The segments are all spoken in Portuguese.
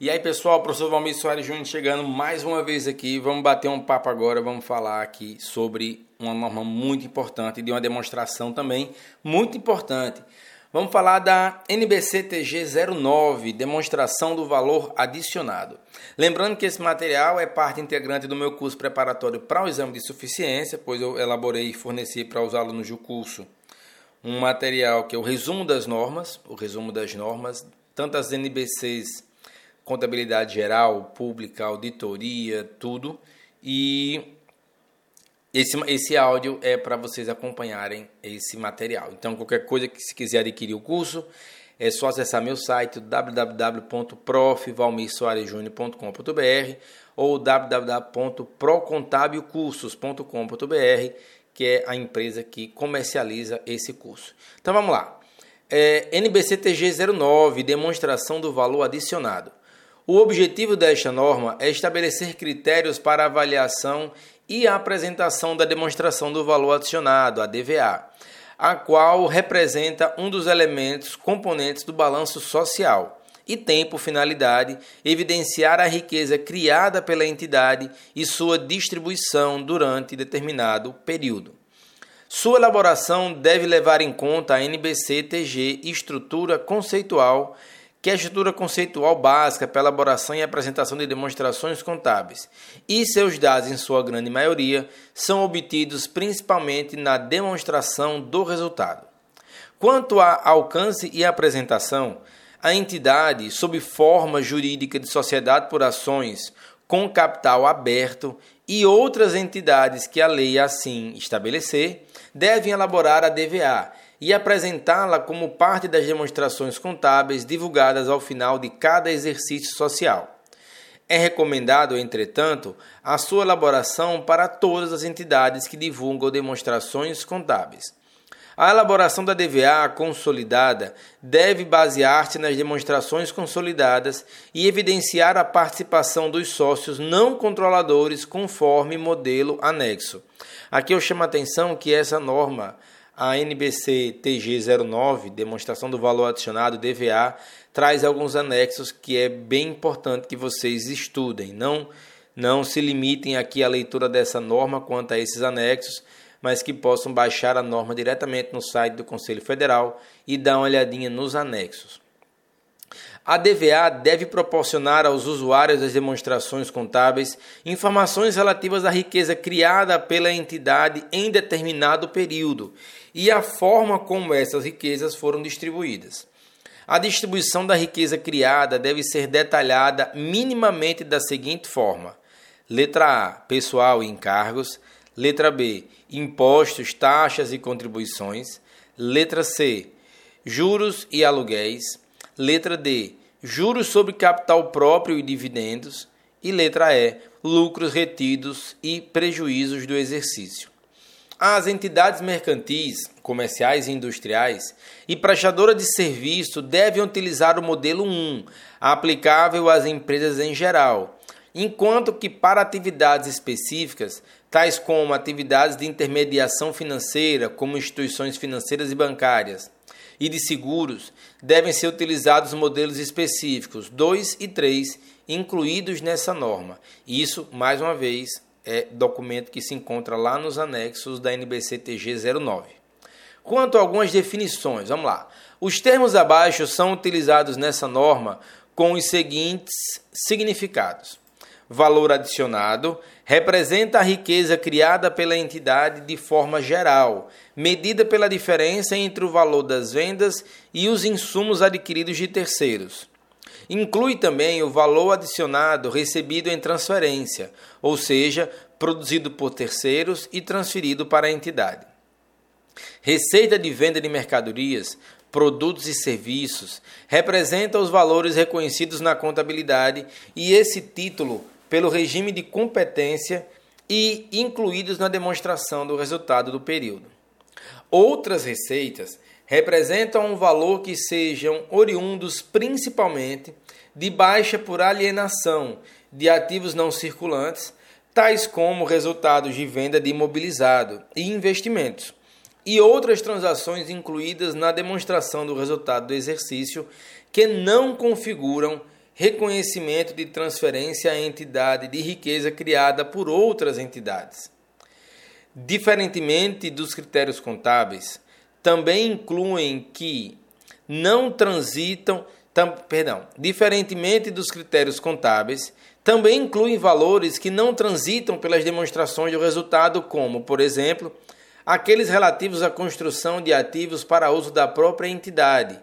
E aí, pessoal, professor Valmir Soares Júnior chegando mais uma vez aqui. Vamos bater um papo agora, vamos falar aqui sobre uma norma muito importante, de uma demonstração também muito importante. Vamos falar da NBC-TG 09, demonstração do valor adicionado. Lembrando que esse material é parte integrante do meu curso preparatório para o exame de suficiência, pois eu elaborei e forneci para os alunos do curso um material que é o resumo das normas, o resumo das normas, tanto as NBCs contabilidade geral, pública, auditoria, tudo. E esse, esse áudio é para vocês acompanharem esse material. Então, qualquer coisa que se quiser adquirir o curso, é só acessar meu site www.profvalmirsoaresjunior.com.br ou www.procontabilcursos.com.br, que é a empresa que comercializa esse curso. Então vamos lá. É, NBCTG 09, demonstração do valor adicionado. O objetivo desta norma é estabelecer critérios para avaliação e apresentação da demonstração do valor adicionado, a DVA, a qual representa um dos elementos componentes do balanço social e tem por finalidade evidenciar a riqueza criada pela entidade e sua distribuição durante determinado período. Sua elaboração deve levar em conta a NBC-TG estrutura conceitual que é a estrutura conceitual básica para elaboração e apresentação de demonstrações contábeis, e seus dados, em sua grande maioria, são obtidos principalmente na demonstração do resultado. Quanto a alcance e apresentação, a entidade, sob forma jurídica de sociedade por ações com capital aberto e outras entidades que a lei assim estabelecer, devem elaborar a DVA e apresentá-la como parte das demonstrações contábeis divulgadas ao final de cada exercício social. É recomendado, entretanto, a sua elaboração para todas as entidades que divulgam demonstrações contábeis. A elaboração da DVA consolidada deve basear-se nas demonstrações consolidadas e evidenciar a participação dos sócios não controladores conforme modelo anexo. Aqui eu chamo a atenção que essa norma a NBC TG09, demonstração do valor adicionado, DVA, traz alguns anexos que é bem importante que vocês estudem. Não, não se limitem aqui à leitura dessa norma quanto a esses anexos, mas que possam baixar a norma diretamente no site do Conselho Federal e dar uma olhadinha nos anexos. A DVA deve proporcionar aos usuários das demonstrações contábeis informações relativas à riqueza criada pela entidade em determinado período e a forma como essas riquezas foram distribuídas. A distribuição da riqueza criada deve ser detalhada minimamente da seguinte forma: letra A, pessoal e encargos, letra B, impostos, taxas e contribuições, letra C, juros e aluguéis, Letra D. Juros sobre capital próprio e dividendos. E letra E. Lucros retidos e prejuízos do exercício. As entidades mercantis, comerciais e industriais e prestadoras de serviço devem utilizar o modelo 1, aplicável às empresas em geral, enquanto que para atividades específicas, tais como atividades de intermediação financeira, como instituições financeiras e bancárias, e de seguros, devem ser utilizados modelos específicos 2 e 3 incluídos nessa norma. Isso, mais uma vez, é documento que se encontra lá nos anexos da NBC-TG 09. Quanto a algumas definições, vamos lá. Os termos abaixo são utilizados nessa norma com os seguintes significados: valor adicionado representa a riqueza criada pela entidade de forma geral, medida pela diferença entre o valor das vendas e os insumos adquiridos de terceiros. Inclui também o valor adicionado recebido em transferência, ou seja, produzido por terceiros e transferido para a entidade. Receita de venda de mercadorias, produtos e serviços representa os valores reconhecidos na contabilidade e esse título pelo regime de competência e incluídos na demonstração do resultado do período. Outras receitas representam um valor que sejam oriundos principalmente de baixa por alienação de ativos não circulantes, tais como resultados de venda de imobilizado e investimentos, e outras transações incluídas na demonstração do resultado do exercício que não configuram reconhecimento de transferência à entidade de riqueza criada por outras entidades. Diferentemente dos critérios contábeis, também incluem que não transitam, tam, perdão, diferentemente dos critérios contábeis, também incluem valores que não transitam pelas demonstrações do resultado, como, por exemplo, aqueles relativos à construção de ativos para uso da própria entidade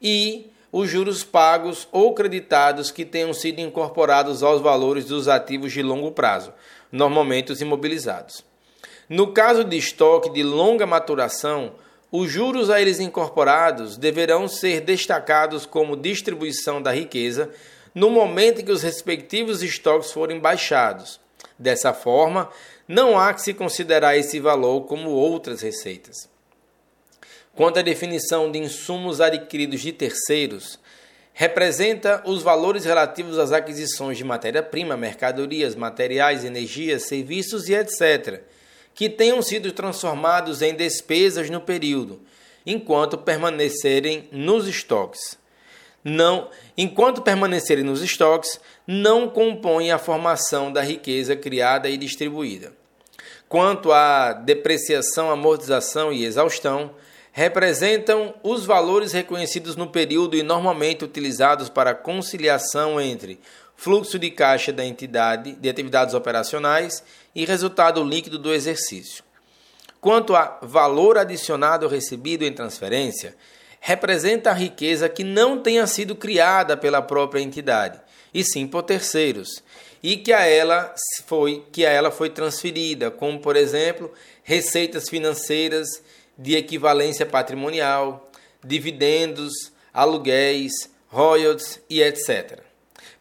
e os juros pagos ou creditados que tenham sido incorporados aos valores dos ativos de longo prazo, normalmente os imobilizados. No caso de estoque de longa maturação, os juros a eles incorporados deverão ser destacados como distribuição da riqueza no momento em que os respectivos estoques forem baixados. Dessa forma, não há que se considerar esse valor como outras receitas. Quanto à definição de insumos adquiridos de terceiros, representa os valores relativos às aquisições de matéria-prima, mercadorias, materiais, energias, serviços e etc., que tenham sido transformados em despesas no período, enquanto permanecerem nos estoques. Não, enquanto permanecerem nos estoques, não compõem a formação da riqueza criada e distribuída. Quanto à depreciação, amortização e exaustão, representam os valores reconhecidos no período e normalmente utilizados para conciliação entre fluxo de caixa da entidade de atividades operacionais e resultado líquido do exercício. Quanto a valor adicionado recebido em transferência, representa a riqueza que não tenha sido criada pela própria entidade, e sim por terceiros, e que a ela foi que a ela foi transferida, como por exemplo, receitas financeiras de equivalência patrimonial, dividendos, aluguéis, royalties e etc.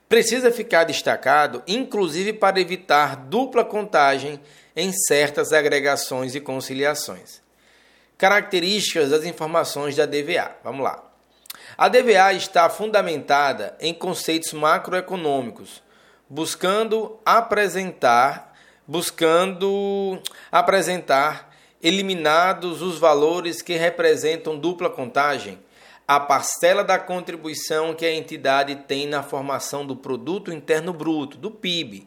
Precisa ficar destacado, inclusive para evitar dupla contagem em certas agregações e conciliações. Características das informações da DVA. Vamos lá. A DVA está fundamentada em conceitos macroeconômicos, buscando apresentar, buscando apresentar eliminados os valores que representam dupla contagem, a parcela da contribuição que a entidade tem na formação do produto interno bruto, do PIB.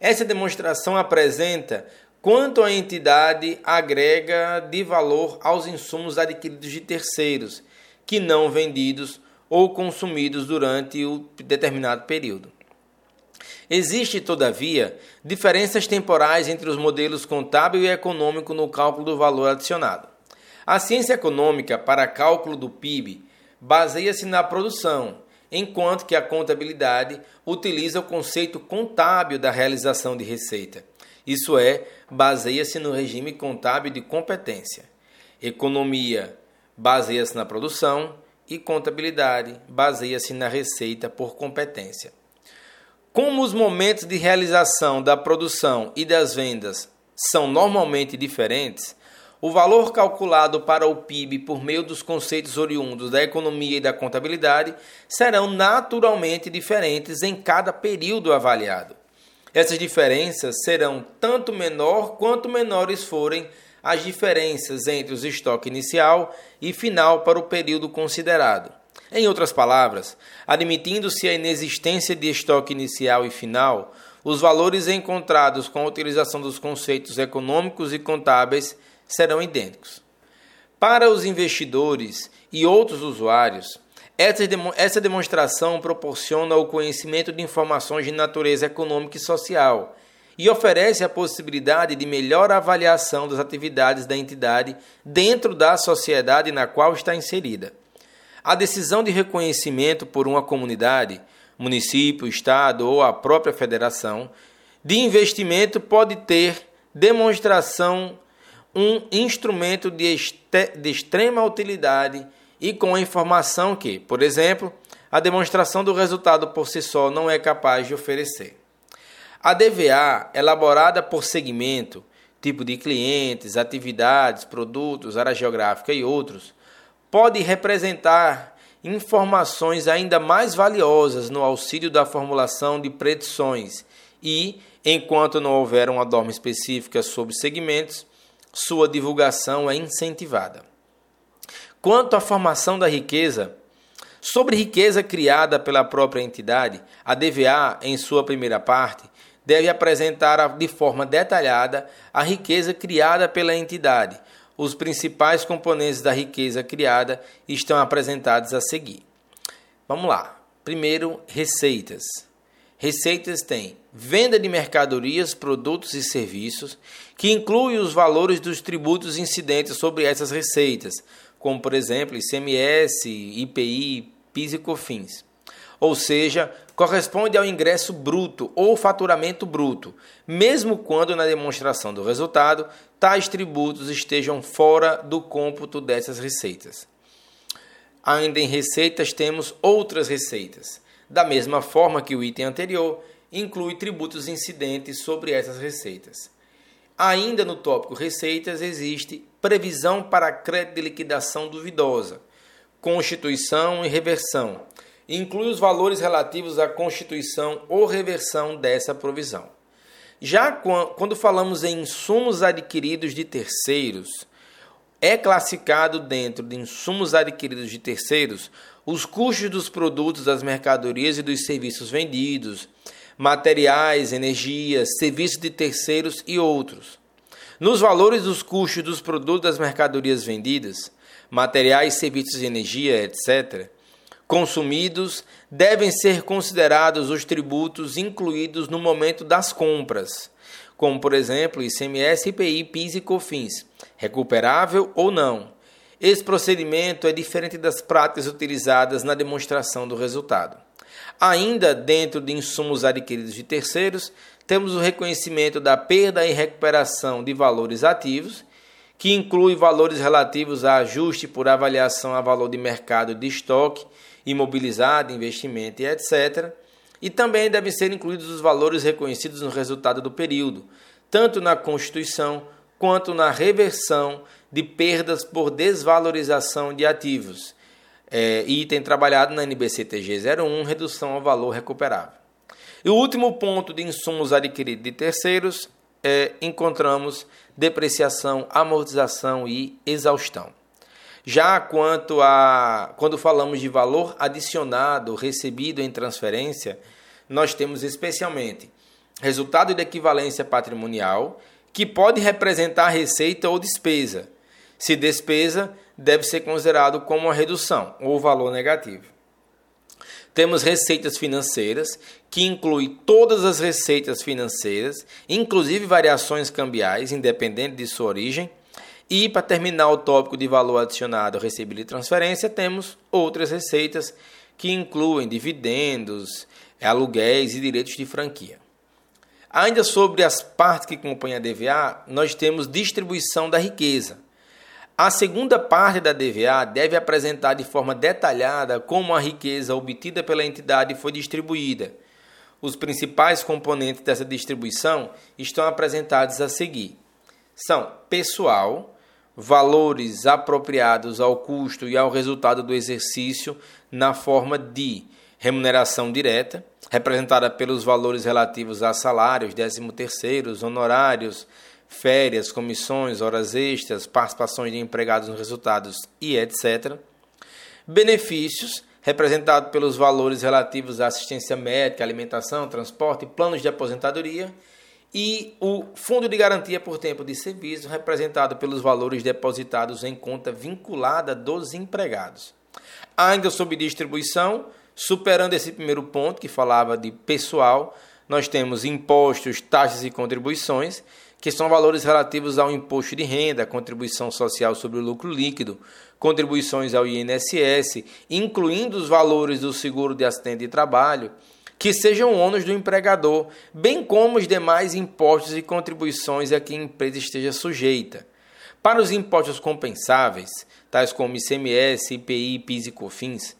Essa demonstração apresenta quanto a entidade agrega de valor aos insumos adquiridos de terceiros, que não vendidos ou consumidos durante o determinado período. Existe, todavia, diferenças temporais entre os modelos contábil e econômico no cálculo do valor adicionado. A ciência econômica, para cálculo do PIB, baseia-se na produção, enquanto que a contabilidade utiliza o conceito contábil da realização de receita. Isso é, baseia-se no regime contábil de competência. Economia baseia-se na produção e contabilidade baseia-se na receita por competência. Como os momentos de realização da produção e das vendas são normalmente diferentes, o valor calculado para o PIB por meio dos conceitos oriundos da economia e da contabilidade serão naturalmente diferentes em cada período avaliado. Essas diferenças serão tanto menor quanto menores forem as diferenças entre os estoque inicial e final para o período considerado. Em outras palavras, admitindo-se a inexistência de estoque inicial e final, os valores encontrados com a utilização dos conceitos econômicos e contábeis serão idênticos. Para os investidores e outros usuários, essa demonstração proporciona o conhecimento de informações de natureza econômica e social e oferece a possibilidade de melhor avaliação das atividades da entidade dentro da sociedade na qual está inserida. A decisão de reconhecimento por uma comunidade, município, estado ou a própria federação de investimento pode ter demonstração um instrumento de, de extrema utilidade e com a informação que, por exemplo, a demonstração do resultado por si só não é capaz de oferecer. A DVA, elaborada por segmento, tipo de clientes, atividades, produtos, área geográfica e outros, pode representar informações ainda mais valiosas no auxílio da formulação de predições e, enquanto não houver uma norma específica sobre segmentos, sua divulgação é incentivada. Quanto à formação da riqueza, Sobre riqueza criada pela própria entidade, a DVA, em sua primeira parte, deve apresentar de forma detalhada a riqueza criada pela entidade. Os principais componentes da riqueza criada estão apresentados a seguir. Vamos lá. Primeiro, receitas. Receitas têm venda de mercadorias, produtos e serviços, que inclui os valores dos tributos incidentes sobre essas receitas, como por exemplo ICMS, IPI, PIS e COFINS. Ou seja, corresponde ao ingresso bruto ou faturamento bruto, mesmo quando na demonstração do resultado tais tributos estejam fora do cômputo dessas receitas. Ainda em receitas temos outras receitas da mesma forma que o item anterior, inclui tributos incidentes sobre essas receitas. Ainda no tópico receitas existe previsão para crédito de liquidação duvidosa, constituição e reversão. Inclui os valores relativos à constituição ou reversão dessa provisão. Já quando falamos em insumos adquiridos de terceiros, é classificado dentro de insumos adquiridos de terceiros os custos dos produtos, das mercadorias e dos serviços vendidos, materiais, energias, serviços de terceiros e outros. Nos valores dos custos dos produtos das mercadorias vendidas, materiais, serviços de energia, etc., consumidos, devem ser considerados os tributos incluídos no momento das compras, como por exemplo ICMS, IPI, PIS e COFINS, recuperável ou não esse procedimento é diferente das práticas utilizadas na demonstração do resultado. Ainda dentro de insumos adquiridos de terceiros, temos o reconhecimento da perda e recuperação de valores ativos, que inclui valores relativos a ajuste por avaliação a valor de mercado de estoque, imobilizado, investimento e etc. E também devem ser incluídos os valores reconhecidos no resultado do período, tanto na Constituição quanto na reversão de perdas por desvalorização de ativos. É, item trabalhado na NBCTG 01, redução ao valor recuperável. E o último ponto de insumos adquiridos de terceiros, é, encontramos depreciação, amortização e exaustão. Já quanto a quando falamos de valor adicionado recebido em transferência, nós temos especialmente resultado de equivalência patrimonial, que pode representar receita ou despesa, se despesa, deve ser considerado como uma redução ou valor negativo. Temos receitas financeiras, que inclui todas as receitas financeiras, inclusive variações cambiais, independente de sua origem. E para terminar o tópico de valor adicionado recebido de transferência, temos outras receitas que incluem dividendos, aluguéis e direitos de franquia. Ainda sobre as partes que compõem a DVA, nós temos distribuição da riqueza. A segunda parte da DVA deve apresentar de forma detalhada como a riqueza obtida pela entidade foi distribuída. Os principais componentes dessa distribuição estão apresentados a seguir: são pessoal, valores apropriados ao custo e ao resultado do exercício na forma de remuneração direta, representada pelos valores relativos a salários, décimo terceiros, honorários, férias, comissões, horas extras, participações de empregados nos resultados e etc. Benefícios, representado pelos valores relativos à assistência médica, alimentação, transporte planos de aposentadoria. E o Fundo de Garantia por Tempo de Serviço, representado pelos valores depositados em conta vinculada dos empregados. Ainda sob distribuição, superando esse primeiro ponto que falava de pessoal, nós temos impostos, taxas e contribuições, que são valores relativos ao imposto de renda, contribuição social sobre o lucro líquido, contribuições ao INSS, incluindo os valores do seguro de acidente de trabalho, que sejam ônus do empregador, bem como os demais impostos e contribuições a que a empresa esteja sujeita. Para os impostos compensáveis, tais como ICMS, IPI, PIS e COFINS,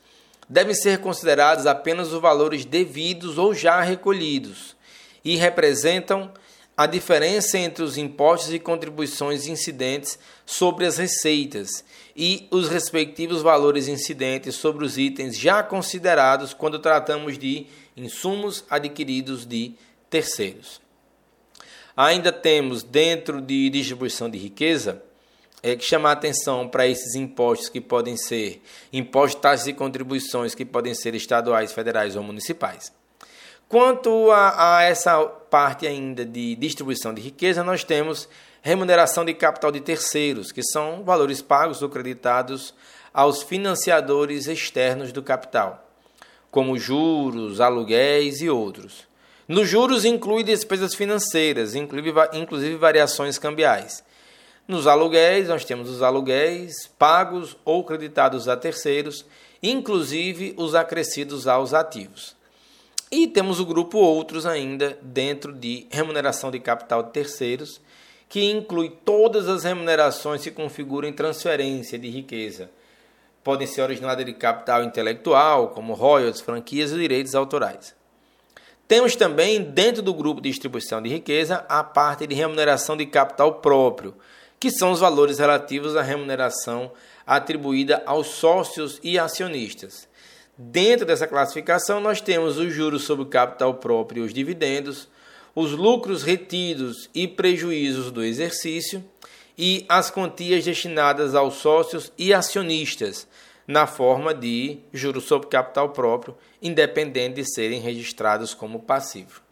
devem ser considerados apenas os valores devidos ou já recolhidos e representam a diferença entre os impostos e contribuições incidentes sobre as receitas e os respectivos valores incidentes sobre os itens já considerados quando tratamos de insumos adquiridos de terceiros. Ainda temos, dentro de distribuição de riqueza, é, que chamar atenção para esses impostos que podem ser impostos, taxas e contribuições que podem ser estaduais, federais ou municipais. Quanto a, a essa parte ainda de distribuição de riqueza, nós temos remuneração de capital de terceiros, que são valores pagos ou creditados aos financiadores externos do capital, como juros, aluguéis e outros. Nos juros inclui despesas financeiras, inclusive variações cambiais. Nos aluguéis, nós temos os aluguéis pagos ou creditados a terceiros, inclusive os acrescidos aos ativos. E temos o grupo outros ainda dentro de remuneração de capital de terceiros, que inclui todas as remunerações que configuram transferência de riqueza. Podem ser originadas de capital intelectual, como royalties, franquias e direitos autorais. Temos também, dentro do grupo de distribuição de riqueza, a parte de remuneração de capital próprio, que são os valores relativos à remuneração atribuída aos sócios e acionistas. Dentro dessa classificação, nós temos os juros sobre o capital próprio e os dividendos, os lucros retidos e prejuízos do exercício e as quantias destinadas aos sócios e acionistas, na forma de juros sobre capital próprio, independente de serem registrados como passivo.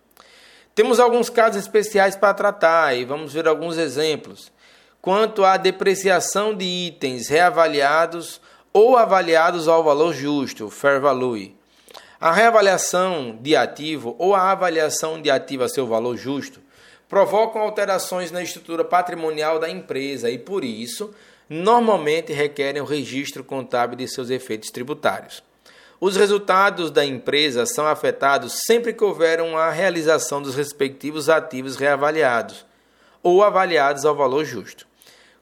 Temos alguns casos especiais para tratar e vamos ver alguns exemplos quanto à depreciação de itens reavaliados ou avaliados ao valor justo, fair value. A reavaliação de ativo ou a avaliação de ativo a seu valor justo provocam alterações na estrutura patrimonial da empresa e, por isso, normalmente requerem o registro contábil de seus efeitos tributários. Os resultados da empresa são afetados sempre que houver uma realização dos respectivos ativos reavaliados ou avaliados ao valor justo.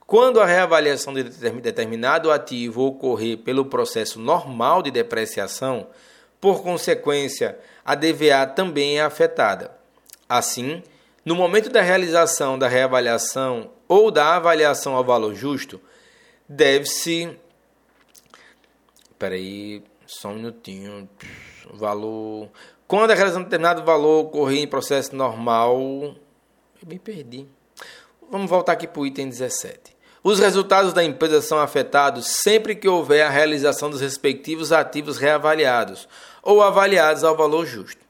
Quando a reavaliação de determinado ativo ocorrer pelo processo normal de depreciação, por consequência, a DVA também é afetada. Assim, no momento da realização da reavaliação ou da avaliação ao valor justo, deve-se. Espera aí, só um minutinho. Valor. Quando a realização de determinado valor ocorrer em processo normal. Eu me perdi. Vamos voltar aqui para o item 17. Os resultados da empresa são afetados sempre que houver a realização dos respectivos ativos reavaliados ou avaliados ao valor justo.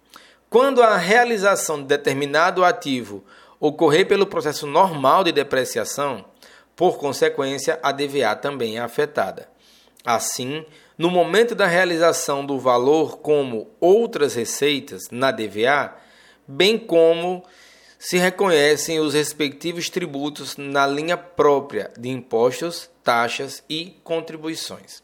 Quando a realização de determinado ativo ocorrer pelo processo normal de depreciação, por consequência, a DVA também é afetada. Assim, no momento da realização do valor como outras receitas na DVA, bem como se reconhecem os respectivos tributos na linha própria de impostos, taxas e contribuições.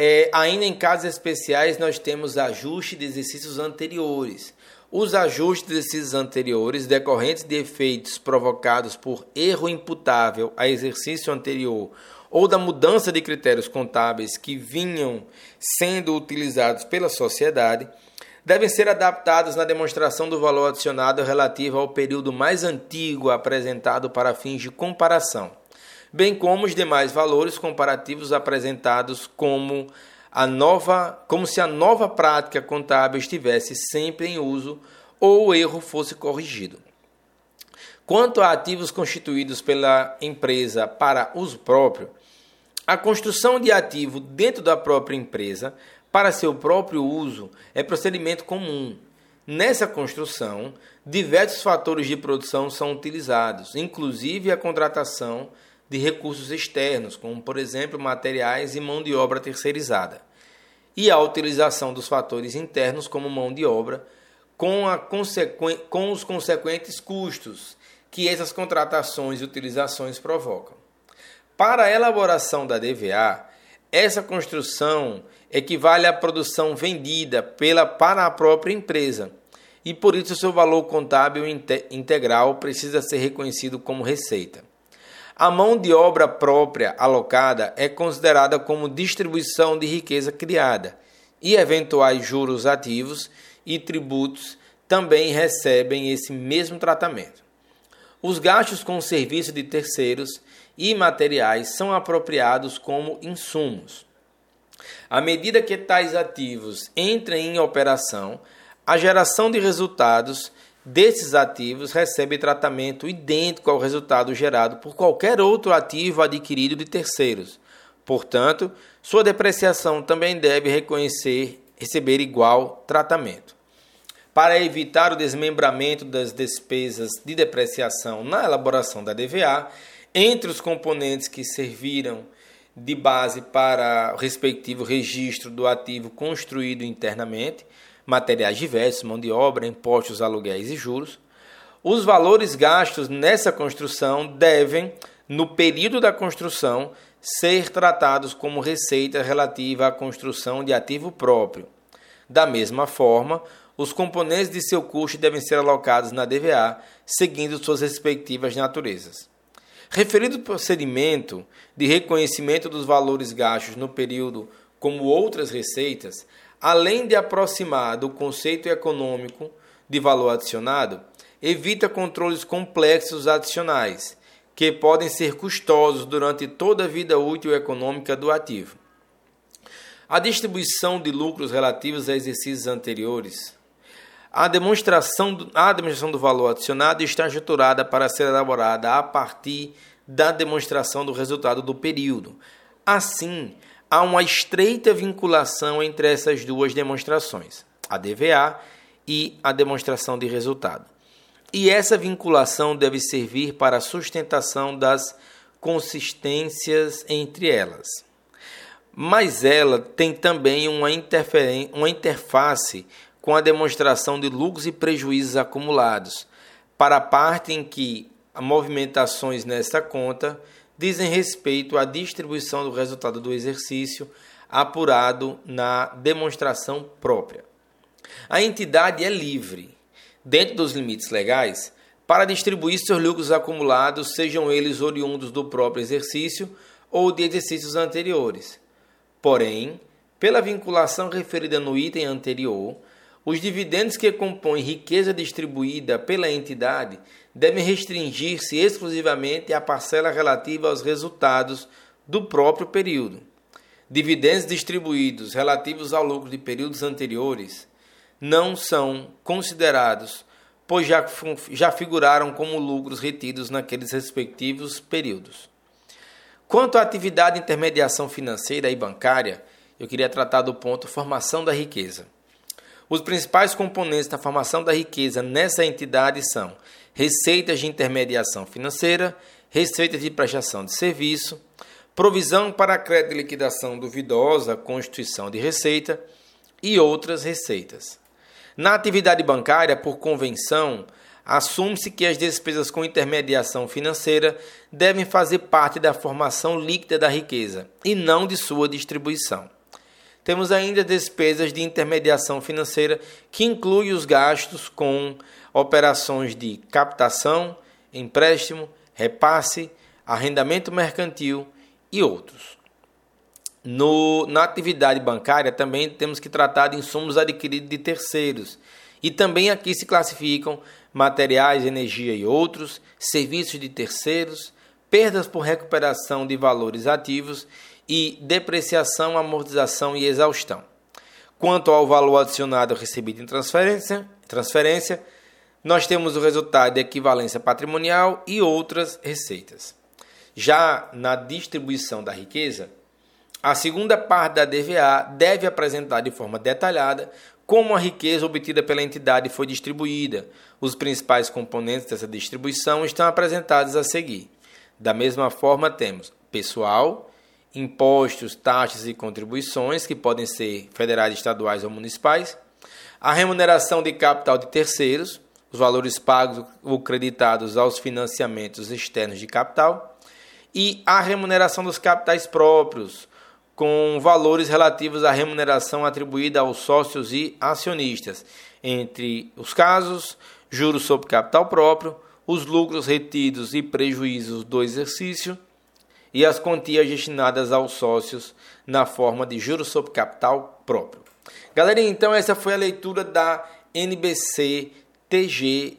É, ainda em casos especiais, nós temos ajuste de exercícios anteriores. Os ajustes de exercícios anteriores, decorrentes de efeitos provocados por erro imputável a exercício anterior ou da mudança de critérios contábeis que vinham sendo utilizados pela sociedade, devem ser adaptados na demonstração do valor adicionado relativo ao período mais antigo apresentado para fins de comparação, bem como os demais valores comparativos apresentados como a nova, como se a nova prática contábil estivesse sempre em uso ou o erro fosse corrigido. Quanto a ativos constituídos pela empresa para uso próprio, a construção de ativo dentro da própria empresa para seu próprio uso é procedimento comum. Nessa construção, diversos fatores de produção são utilizados, inclusive a contratação de recursos externos, como por exemplo materiais e mão de obra terceirizada, e a utilização dos fatores internos, como mão de obra, com, com os consequentes custos que essas contratações e utilizações provocam. Para a elaboração da DVA, essa construção equivale à produção vendida pela, para a própria empresa e por isso seu valor contábil integral precisa ser reconhecido como receita. A mão de obra própria alocada é considerada como distribuição de riqueza criada e eventuais juros ativos e tributos também recebem esse mesmo tratamento. Os gastos com serviço de terceiros e materiais são apropriados como insumos. À medida que tais ativos entrem em operação, a geração de resultados desses ativos recebe tratamento idêntico ao resultado gerado por qualquer outro ativo adquirido de terceiros. Portanto, sua depreciação também deve reconhecer receber igual tratamento. Para evitar o desmembramento das despesas de depreciação na elaboração da DVA, entre os componentes que serviram de base para o respectivo registro do ativo construído internamente, materiais diversos, mão de obra, impostos, aluguéis e juros. Os valores gastos nessa construção devem, no período da construção, ser tratados como receita relativa à construção de ativo próprio. Da mesma forma, os componentes de seu custo devem ser alocados na DVA, seguindo suas respectivas naturezas. Referido procedimento de reconhecimento dos valores gastos no período como outras receitas, além de aproximar do conceito econômico de valor adicionado, evita controles complexos adicionais, que podem ser custosos durante toda a vida útil econômica do ativo. A distribuição de lucros relativos a exercícios anteriores. A demonstração, do, a demonstração do valor adicionado está estruturada para ser elaborada a partir da demonstração do resultado do período. Assim, há uma estreita vinculação entre essas duas demonstrações, a DVA e a demonstração de resultado. E essa vinculação deve servir para a sustentação das consistências entre elas. Mas ela tem também uma, uma interface com a demonstração de lucros e prejuízos acumulados, para a parte em que movimentações nesta conta dizem respeito à distribuição do resultado do exercício apurado na demonstração própria. A entidade é livre, dentro dos limites legais, para distribuir seus lucros acumulados, sejam eles oriundos do próprio exercício ou de exercícios anteriores. Porém, pela vinculação referida no item anterior, os dividendos que compõem riqueza distribuída pela entidade devem restringir-se exclusivamente à parcela relativa aos resultados do próprio período. Dividendos distribuídos relativos ao lucro de períodos anteriores não são considerados, pois já, já figuraram como lucros retidos naqueles respectivos períodos. Quanto à atividade de intermediação financeira e bancária, eu queria tratar do ponto formação da riqueza. Os principais componentes da formação da riqueza nessa entidade são receitas de intermediação financeira, receitas de prestação de serviço, provisão para crédito de liquidação duvidosa, constituição de receita e outras receitas. Na atividade bancária, por convenção, assume-se que as despesas com intermediação financeira devem fazer parte da formação líquida da riqueza e não de sua distribuição. Temos ainda despesas de intermediação financeira, que inclui os gastos com operações de captação, empréstimo, repasse, arrendamento mercantil e outros. No, na atividade bancária também temos que tratar de insumos adquiridos de terceiros. E também aqui se classificam materiais, energia e outros, serviços de terceiros, perdas por recuperação de valores ativos e depreciação, amortização e exaustão. Quanto ao valor adicionado recebido em transferência, transferência, nós temos o resultado de equivalência patrimonial e outras receitas. Já na distribuição da riqueza, a segunda parte da DVA deve apresentar de forma detalhada como a riqueza obtida pela entidade foi distribuída. Os principais componentes dessa distribuição estão apresentados a seguir. Da mesma forma, temos pessoal, impostos, taxas e contribuições, que podem ser federais, estaduais ou municipais, a remuneração de capital de terceiros, os valores pagos ou creditados aos financiamentos externos de capital, e a remuneração dos capitais próprios, com valores relativos à remuneração atribuída aos sócios e acionistas, entre os casos, juros sobre capital próprio, os lucros retidos e prejuízos do exercício, e as quantias destinadas aos sócios na forma de juros sobre capital próprio. Galerinha, então essa foi a leitura da NBC TG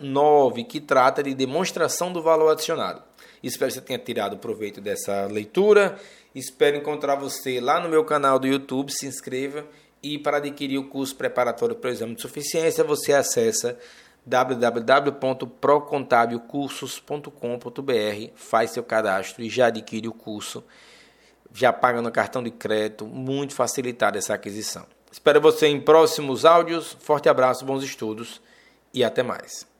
09, que trata de demonstração do valor adicionado. Espero que você tenha tirado proveito dessa leitura. Espero encontrar você lá no meu canal do YouTube. Se inscreva e para adquirir o curso preparatório para o exame de suficiência, você acessa www.procontabilcursos.com.br, faz seu cadastro e já adquire o curso, já paga no cartão de crédito, muito facilitada essa aquisição. Espero você em próximos áudios. Forte abraço, bons estudos e até mais.